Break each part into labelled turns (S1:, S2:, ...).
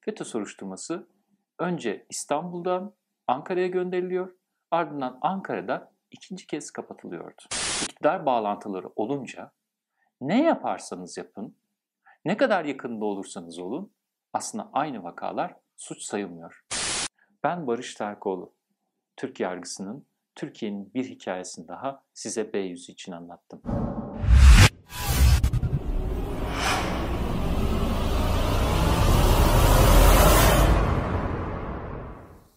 S1: FETÖ soruşturması önce İstanbul'dan Ankara'ya gönderiliyor, ardından Ankara'da ikinci kez kapatılıyordu. İktidar bağlantıları olunca ne yaparsanız yapın, ne kadar yakında olursanız olun aslında aynı vakalar suç sayılmıyor. Ben Barış Terkoğlu. Türk yargısının Türkiye'nin bir hikayesini daha size B yüzü için anlattım.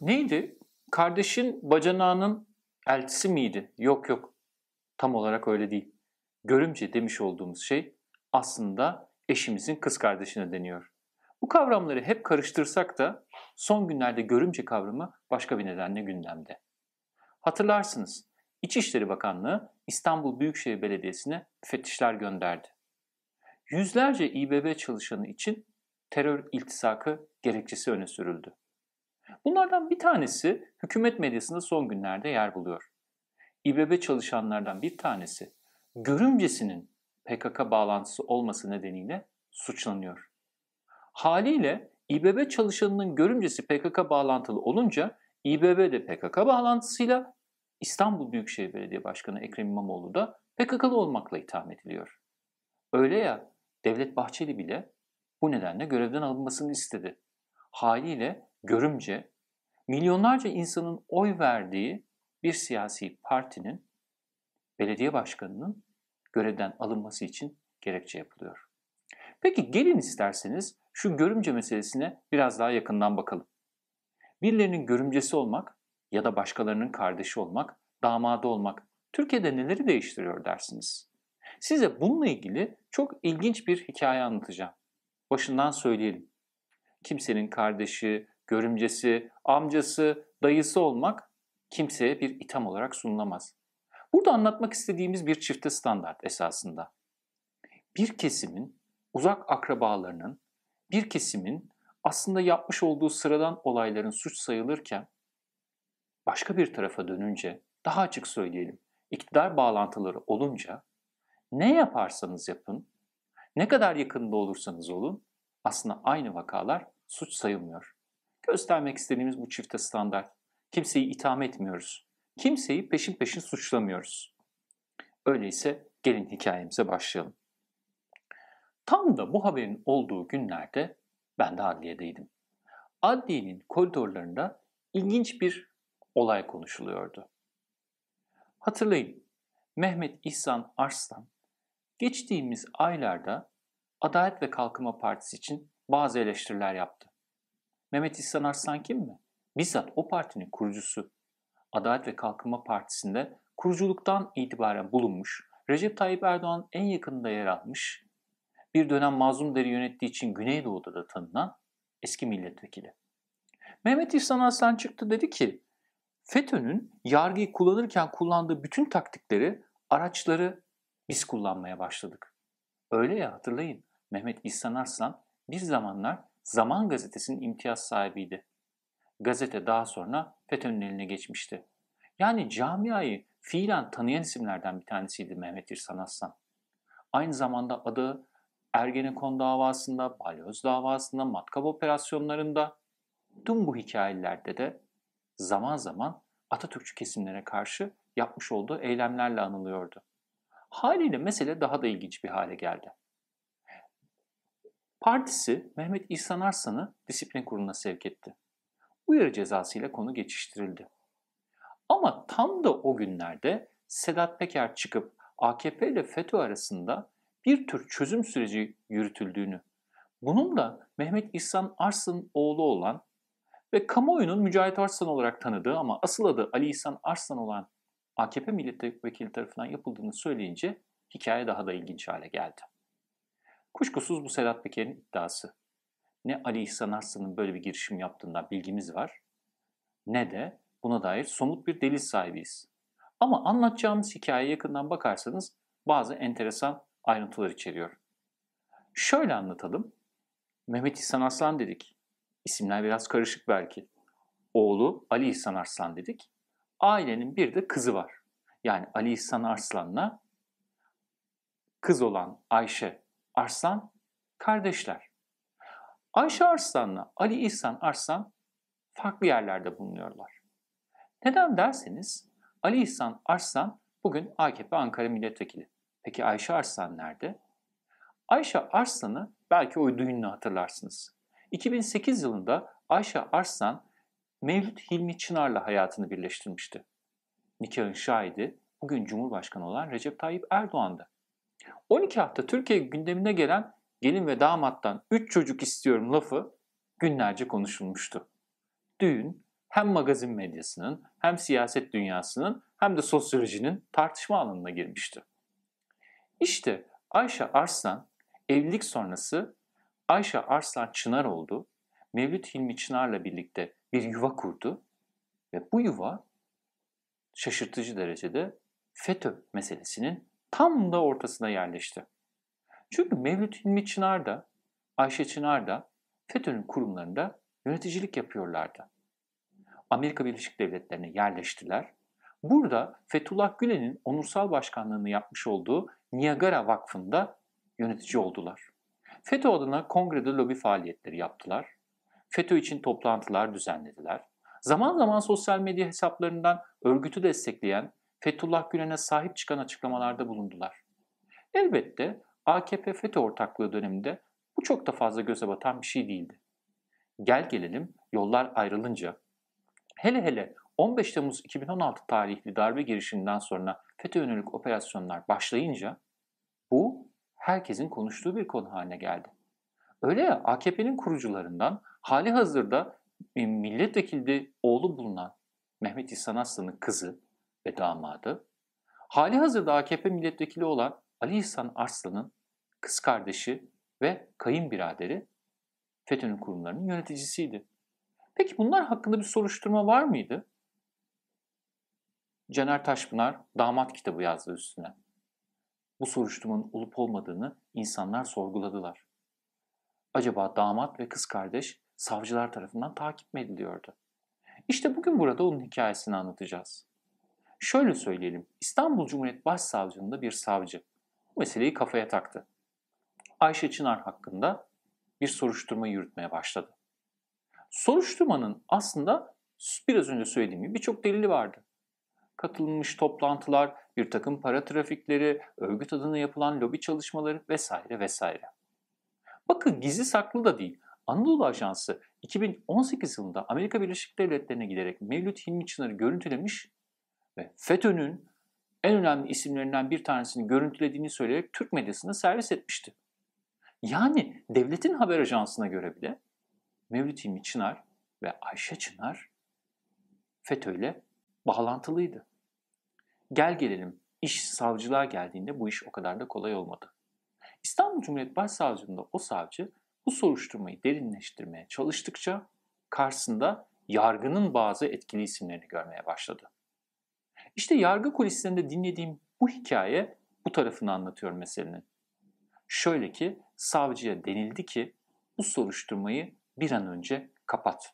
S1: Neydi? Kardeşin bacanağının eltisi miydi? Yok yok. Tam olarak öyle değil. Görümce demiş olduğumuz şey aslında eşimizin kız kardeşine deniyor. Bu kavramları hep karıştırsak da son günlerde görümce kavramı başka bir nedenle gündemde. Hatırlarsınız İçişleri Bakanlığı İstanbul Büyükşehir Belediyesi'ne müfettişler gönderdi. Yüzlerce İBB çalışanı için terör iltisakı gerekçesi öne sürüldü. Bunlardan bir tanesi hükümet medyasında son günlerde yer buluyor. İBB çalışanlardan bir tanesi görümcesinin PKK bağlantısı olması nedeniyle suçlanıyor. Haliyle İBB çalışanının görümcesi PKK bağlantılı olunca İBB de PKK bağlantısıyla İstanbul Büyükşehir Belediye Başkanı Ekrem İmamoğlu da PKK'lı olmakla itham ediliyor. Öyle ya Devlet Bahçeli bile bu nedenle görevden alınmasını istedi. Haliyle görümce milyonlarca insanın oy verdiği bir siyasi partinin belediye başkanının görevden alınması için gerekçe yapılıyor. Peki gelin isterseniz şu görümce meselesine biraz daha yakından bakalım. Birilerinin görümcesi olmak ya da başkalarının kardeşi olmak, damadı olmak Türkiye'de neleri değiştiriyor dersiniz? Size bununla ilgili çok ilginç bir hikaye anlatacağım. Başından söyleyelim. Kimsenin kardeşi, görümcesi, amcası, dayısı olmak kimseye bir itham olarak sunulamaz. Burada anlatmak istediğimiz bir çifte standart esasında. Bir kesimin uzak akrabalarının, bir kesimin aslında yapmış olduğu sıradan olayların suç sayılırken başka bir tarafa dönünce daha açık söyleyelim. iktidar bağlantıları olunca ne yaparsanız yapın, ne kadar yakında olursanız olun aslında aynı vakalar suç sayılmıyor. Göstermek istediğimiz bu çifte standart. Kimseyi itham etmiyoruz. Kimseyi peşin peşin suçlamıyoruz. Öyleyse gelin hikayemize başlayalım. Tam da bu haberin olduğu günlerde ben de adliyedeydim. Adliyenin koridorlarında ilginç bir olay konuşuluyordu. Hatırlayın, Mehmet İhsan Arslan geçtiğimiz aylarda Adalet ve Kalkınma Partisi için bazı eleştiriler yaptı. Mehmet İhsan Arslan kim mi? Bizzat o partinin kurucusu. Adalet ve Kalkınma Partisi'nde kuruculuktan itibaren bulunmuş, Recep Tayyip Erdoğan en yakınında yer almış, bir dönem Mazlum yönettiği için Güneydoğu'da da tanınan eski milletvekili. Mehmet İhsan Arslan çıktı dedi ki, FETÖ'nün yargıyı kullanırken kullandığı bütün taktikleri, araçları biz kullanmaya başladık. Öyle ya hatırlayın Mehmet İhsan Arslan bir zamanlar Zaman Gazetesi'nin imtiyaz sahibiydi. Gazete daha sonra FETÖ'nün eline geçmişti. Yani camiayı fiilen tanıyan isimlerden bir tanesiydi Mehmet İhsan Arslan. Aynı zamanda adı Ergenekon davasında, Balyoz davasında, matkap operasyonlarında tüm bu hikayelerde de zaman zaman Atatürkçü kesimlere karşı yapmış olduğu eylemlerle anılıyordu. Haliyle mesele daha da ilginç bir hale geldi. Partisi Mehmet İhsan Arslan'ı disiplin kuruluna sevk etti. Uyarı cezasıyla konu geçiştirildi. Ama tam da o günlerde Sedat Peker çıkıp AKP ile FETÖ arasında bir tür çözüm süreci yürütüldüğünü, bunun da Mehmet İhsan Arslan'ın oğlu olan ve kamuoyunun Mücahit Arslan olarak tanıdığı ama asıl adı Ali İhsan Arslan olan AKP milletvekili tarafından yapıldığını söyleyince hikaye daha da ilginç hale geldi. Kuşkusuz bu Sedat Peker'in iddiası. Ne Ali İhsan Arslan'ın böyle bir girişim yaptığından bilgimiz var ne de buna dair somut bir delil sahibiyiz. Ama anlatacağımız hikayeye yakından bakarsanız bazı enteresan ayrıntılar içeriyor. Şöyle anlatalım. Mehmet İhsan Arslan dedik. İsimler biraz karışık belki. Oğlu Ali İhsan Arslan dedik. Ailenin bir de kızı var. Yani Ali İhsan Arslan'la kız olan Ayşe Arslan kardeşler. Ayşe Arslan'la Ali İhsan Arslan farklı yerlerde bulunuyorlar. Neden derseniz Ali İhsan Arslan bugün AKP Ankara Milletvekili. Peki Ayşe Arslan nerede? Ayşe Arslan'ı belki o düğününü hatırlarsınız. 2008 yılında Ayşe Arslan Mevlüt Hilmi Çınar'la hayatını birleştirmişti. Nikahın şahidi bugün Cumhurbaşkanı olan Recep Tayyip Erdoğan'dı. 12 hafta Türkiye gündemine gelen gelin ve damattan 3 çocuk istiyorum lafı günlerce konuşulmuştu. Düğün hem magazin medyasının hem siyaset dünyasının hem de sosyolojinin tartışma alanına girmişti. İşte Ayşe Arslan evlilik sonrası Ayşe Arslan Çınar oldu. Mevlüt Hilmi Çınar'la birlikte bir yuva kurdu ve bu yuva şaşırtıcı derecede FETÖ meselesinin tam da ortasına yerleşti. Çünkü Mevlüt Hilmi Çınar da Ayşe Çınar da FETÖ'nün kurumlarında yöneticilik yapıyorlardı. Amerika Birleşik Devletleri'ne yerleştiler. Burada Fethullah Gülen'in onursal başkanlığını yapmış olduğu Niagara Vakfı'nda yönetici oldular. FETÖ adına kongrede lobi faaliyetleri yaptılar. FETÖ için toplantılar düzenlediler. Zaman zaman sosyal medya hesaplarından örgütü destekleyen Fethullah Gülen'e sahip çıkan açıklamalarda bulundular. Elbette AKP FETÖ ortaklığı döneminde bu çok da fazla göze batan bir şey değildi. Gel gelelim yollar ayrılınca hele hele 15 Temmuz 2016 tarihli darbe girişiminden sonra FETÖ yönelik operasyonlar başlayınca bu herkesin konuştuğu bir konu haline geldi. Öyle ya AKP'nin kurucularından hali hazırda milletvekili oğlu bulunan Mehmet İhsan Aslan'ın kızı ve damadı, hali hazırda AKP milletvekili olan Ali İhsan Arslan'ın kız kardeşi ve kayınbiraderi FETÖ'nün kurumlarının yöneticisiydi. Peki bunlar hakkında bir soruşturma var mıydı? Caner Taşpınar damat kitabı yazdı üstüne. Bu soruşturmanın olup olmadığını insanlar sorguladılar. Acaba damat ve kız kardeş savcılar tarafından takip mi ediliyordu? İşte bugün burada onun hikayesini anlatacağız. Şöyle söyleyelim, İstanbul Cumhuriyet Başsavcılığında bir savcı bu meseleyi kafaya taktı. Ayşe Çınar hakkında bir soruşturma yürütmeye başladı. Soruşturmanın aslında biraz önce söylediğim gibi birçok delili vardı. Katılmış toplantılar, bir takım para trafikleri, örgüt adına yapılan lobi çalışmaları vesaire vesaire. Bakın gizli saklı da değil. Anadolu Ajansı 2018 yılında Amerika Birleşik Devletleri'ne giderek Mevlüt Hilmi Çınar'ı görüntülemiş ve FETÖ'nün en önemli isimlerinden bir tanesini görüntülediğini söyleyerek Türk medyasına servis etmişti. Yani devletin haber ajansına göre bile Mevlüt İlmi Çınar ve Ayşe Çınar FETÖ ile bağlantılıydı. Gel gelelim iş savcılığa geldiğinde bu iş o kadar da kolay olmadı. İstanbul Cumhuriyet Başsavcılığında o savcı bu soruşturmayı derinleştirmeye çalıştıkça karşısında yargının bazı etkili isimlerini görmeye başladı. İşte yargı kulislerinde dinlediğim bu hikaye bu tarafını anlatıyor meselenin. Şöyle ki savcıya denildi ki bu soruşturmayı bir an önce kapat.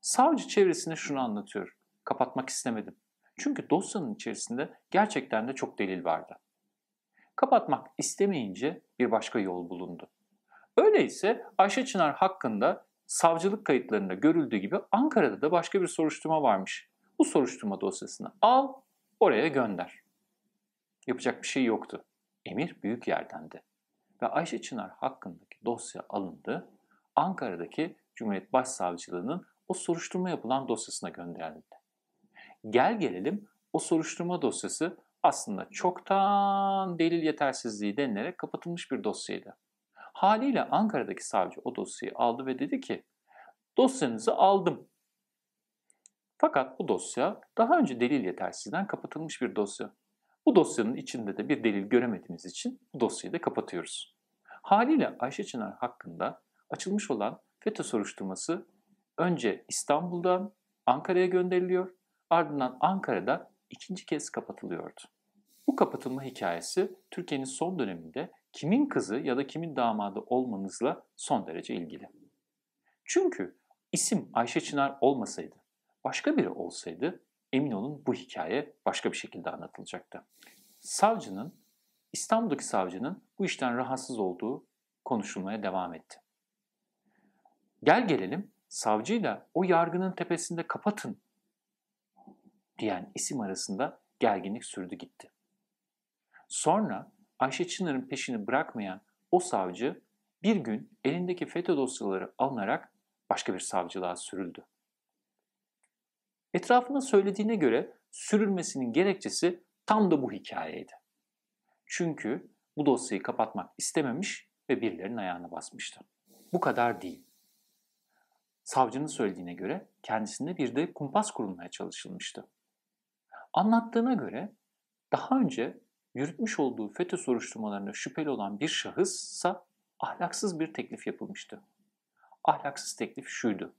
S1: Savcı çevresine şunu anlatıyor. Kapatmak istemedim. Çünkü dosyanın içerisinde gerçekten de çok delil vardı. Kapatmak istemeyince bir başka yol bulundu. Öyleyse Ayşe Çınar hakkında savcılık kayıtlarında görüldüğü gibi Ankara'da da başka bir soruşturma varmış. Bu soruşturma dosyasını al, oraya gönder. Yapacak bir şey yoktu. Emir büyük yerdendi. Ve Ayşe Çınar hakkındaki dosya alındı. Ankara'daki Cumhuriyet Başsavcılığı'nın o soruşturma yapılan dosyasına gönderildi. Gel gelelim o soruşturma dosyası aslında çoktan delil yetersizliği denilerek kapatılmış bir dosyaydı. Haliyle Ankara'daki savcı o dosyayı aldı ve dedi ki dosyanızı aldım. Fakat bu dosya daha önce delil yetersizden kapatılmış bir dosya. Bu dosyanın içinde de bir delil göremediğimiz için bu dosyayı da kapatıyoruz. Haliyle Ayşe Çınar hakkında açılmış olan FETÖ soruşturması önce İstanbul'dan Ankara'ya gönderiliyor, ardından Ankara'da ikinci kez kapatılıyordu. Bu kapatılma hikayesi Türkiye'nin son döneminde kimin kızı ya da kimin damadı olmanızla son derece ilgili. Çünkü isim Ayşe Çınar olmasaydı, başka biri olsaydı emin olun bu hikaye başka bir şekilde anlatılacaktı. Savcının, İstanbul'daki savcının bu işten rahatsız olduğu konuşulmaya devam etti. Gel gelelim savcıyla o yargının tepesinde kapatın diyen isim arasında gerginlik sürdü gitti. Sonra Ayşe Çınar'ın peşini bırakmayan o savcı bir gün elindeki FETÖ dosyaları alınarak başka bir savcılığa sürüldü. Etrafına söylediğine göre sürülmesinin gerekçesi tam da bu hikayeydi. Çünkü bu dosyayı kapatmak istememiş ve birilerinin ayağına basmıştı. Bu kadar değil. Savcının söylediğine göre kendisinde bir de kumpas kurulmaya çalışılmıştı. Anlattığına göre daha önce yürütmüş olduğu FETÖ soruşturmalarında şüpheli olan bir şahıssa ahlaksız bir teklif yapılmıştı. Ahlaksız teklif şuydu.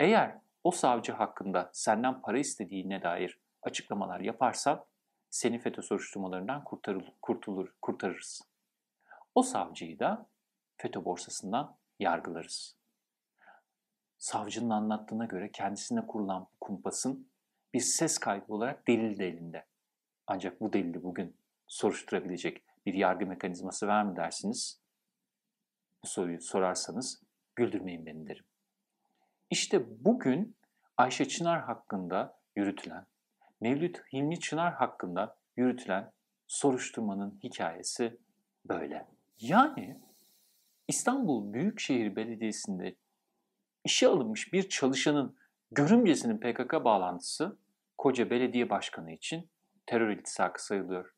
S1: Eğer o savcı hakkında senden para istediğine dair açıklamalar yaparsan seni FETÖ soruşturmalarından kurtarır, kurtulur, kurtarırız. O savcıyı da FETÖ borsasından yargılarız. Savcının anlattığına göre kendisine kurulan bu kumpasın bir ses kaydı olarak delil de elinde. Ancak bu delili bugün soruşturabilecek bir yargı mekanizması var mı dersiniz? Bu soruyu sorarsanız güldürmeyin beni derim. İşte bugün Ayşe Çınar hakkında yürütülen, Mevlüt Hilmi Çınar hakkında yürütülen soruşturmanın hikayesi böyle. Yani İstanbul Büyükşehir Belediyesi'nde işe alınmış bir çalışanın görümcesinin PKK bağlantısı koca belediye başkanı için terör iltisakı sayılıyor.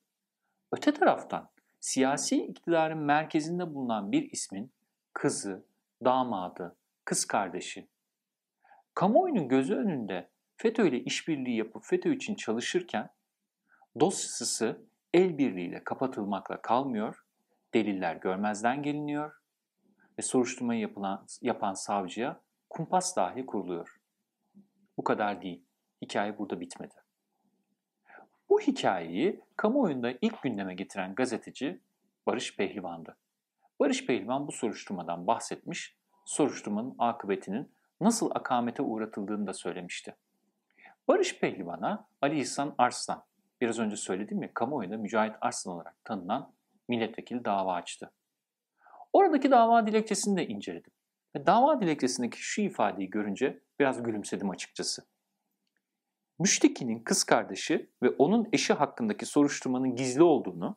S1: Öte taraftan siyasi iktidarın merkezinde bulunan bir ismin kızı, damadı, kız kardeşi, kamuoyunun gözü önünde FETÖ ile işbirliği yapıp FETÖ için çalışırken dosyası el birliğiyle kapatılmakla kalmıyor, deliller görmezden geliniyor ve soruşturmayı yapılan, yapan savcıya kumpas dahi kuruluyor. Bu kadar değil. Hikaye burada bitmedi. Bu hikayeyi kamuoyunda ilk gündeme getiren gazeteci Barış Pehlivan'dı. Barış Pehlivan bu soruşturmadan bahsetmiş, soruşturmanın akıbetinin nasıl akamete uğratıldığını da söylemişti. Barış Pehlivan'a Ali İhsan Arslan, biraz önce söyledim ya kamuoyunda Mücahit Arslan olarak tanınan milletvekili dava açtı. Oradaki dava dilekçesini de inceledim. Ve dava dilekçesindeki şu ifadeyi görünce biraz gülümsedim açıkçası. Müşteki'nin kız kardeşi ve onun eşi hakkındaki soruşturmanın gizli olduğunu,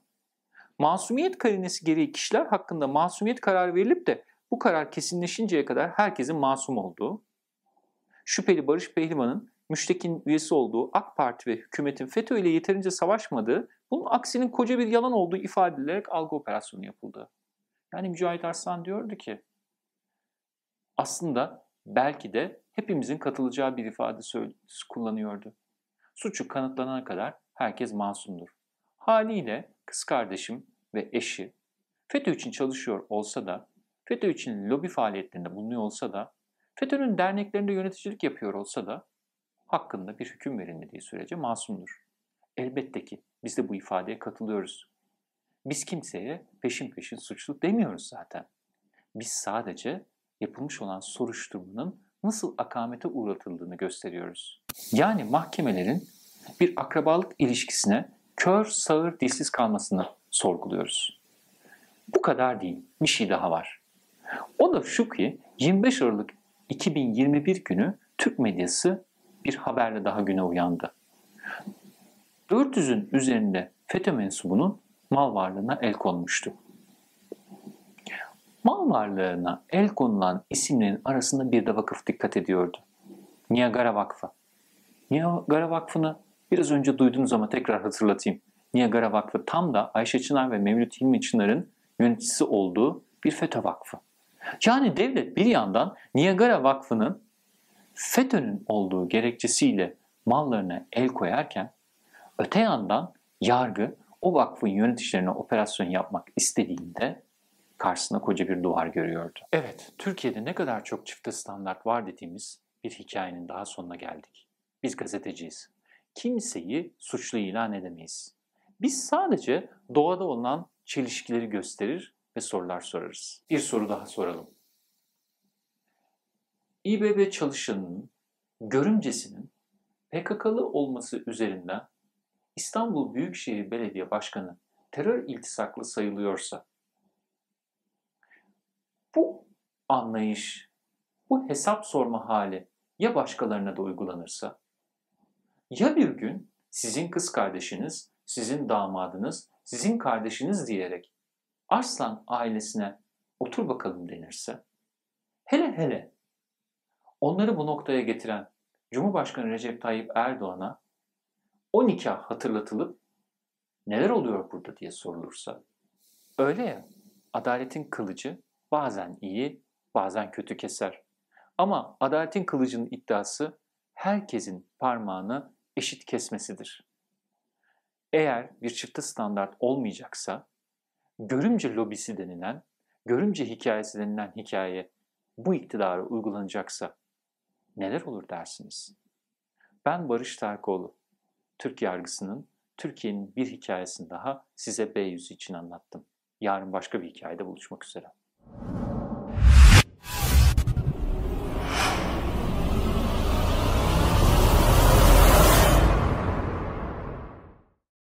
S1: masumiyet karinesi gereği kişiler hakkında masumiyet kararı verilip de bu karar kesinleşinceye kadar herkesin masum olduğu, şüpheli Barış Pehlivan'ın müştekin üyesi olduğu AK Parti ve hükümetin FETÖ ile yeterince savaşmadığı, bunun aksinin koca bir yalan olduğu ifade edilerek algı operasyonu yapıldı. Yani Mücahit Arslan diyordu ki, aslında belki de hepimizin katılacağı bir ifade kullanıyordu. Suçu kanıtlanana kadar herkes masumdur. Haliyle kız kardeşim ve eşi FETÖ için çalışıyor olsa da, FETÖ için lobi faaliyetlerinde bulunuyor olsa da, FETÖ'nün derneklerinde yöneticilik yapıyor olsa da hakkında bir hüküm verilmediği sürece masumdur. Elbette ki biz de bu ifadeye katılıyoruz. Biz kimseye peşin peşin suçlu demiyoruz zaten. Biz sadece yapılmış olan soruşturmanın nasıl akamete uğratıldığını gösteriyoruz. Yani mahkemelerin bir akrabalık ilişkisine kör, sağır, dilsiz kalmasını sorguluyoruz. Bu kadar değil, bir şey daha var. O da şu ki 25 Aralık 2021 günü Türk medyası bir haberle daha güne uyandı. 400'ün üzerinde FETÖ mensubunun mal varlığına el konmuştu. Mal varlığına el konulan isimlerin arasında bir de vakıf dikkat ediyordu. Niagara Vakfı. Niagara Vakfı'nı biraz önce duydunuz ama tekrar hatırlatayım. Niagara Vakfı tam da Ayşe Çınar ve Mevlüt Hilmi Çınar'ın yöneticisi olduğu bir FETÖ Vakfı. Yani devlet bir yandan Niagara Vakfı'nın FETÖ'nün olduğu gerekçesiyle mallarına el koyarken öte yandan yargı o vakfın yöneticilerine operasyon yapmak istediğinde karşısına koca bir duvar görüyordu. Evet, Türkiye'de ne kadar çok çifte standart var dediğimiz bir hikayenin daha sonuna geldik. Biz gazeteciyiz. Kimseyi suçlu ilan edemeyiz. Biz sadece doğada olan çelişkileri gösterir ve sorular sorarız. Bir soru daha soralım. İBB çalışanının görümcesinin PKK'lı olması üzerinden İstanbul Büyükşehir Belediye Başkanı terör iltisaklı sayılıyorsa bu anlayış bu hesap sorma hali ya başkalarına da uygulanırsa? Ya bir gün sizin kız kardeşiniz, sizin damadınız, sizin kardeşiniz diyerek Arslan ailesine otur bakalım denirse? Hele hele onları bu noktaya getiren Cumhurbaşkanı Recep Tayyip Erdoğan'a o nikah hatırlatılıp neler oluyor burada diye sorulursa öyle ya adaletin kılıcı bazen iyi bazen kötü keser. Ama adaletin kılıcının iddiası herkesin parmağını eşit kesmesidir. Eğer bir çifte standart olmayacaksa görümce lobisi denilen, görümce hikayesi denilen hikaye bu iktidara uygulanacaksa neler olur dersiniz? Ben Barış Terkoğlu. Türk yargısının, Türkiye'nin bir hikayesini daha size B yüzü için anlattım. Yarın başka bir hikayede buluşmak üzere.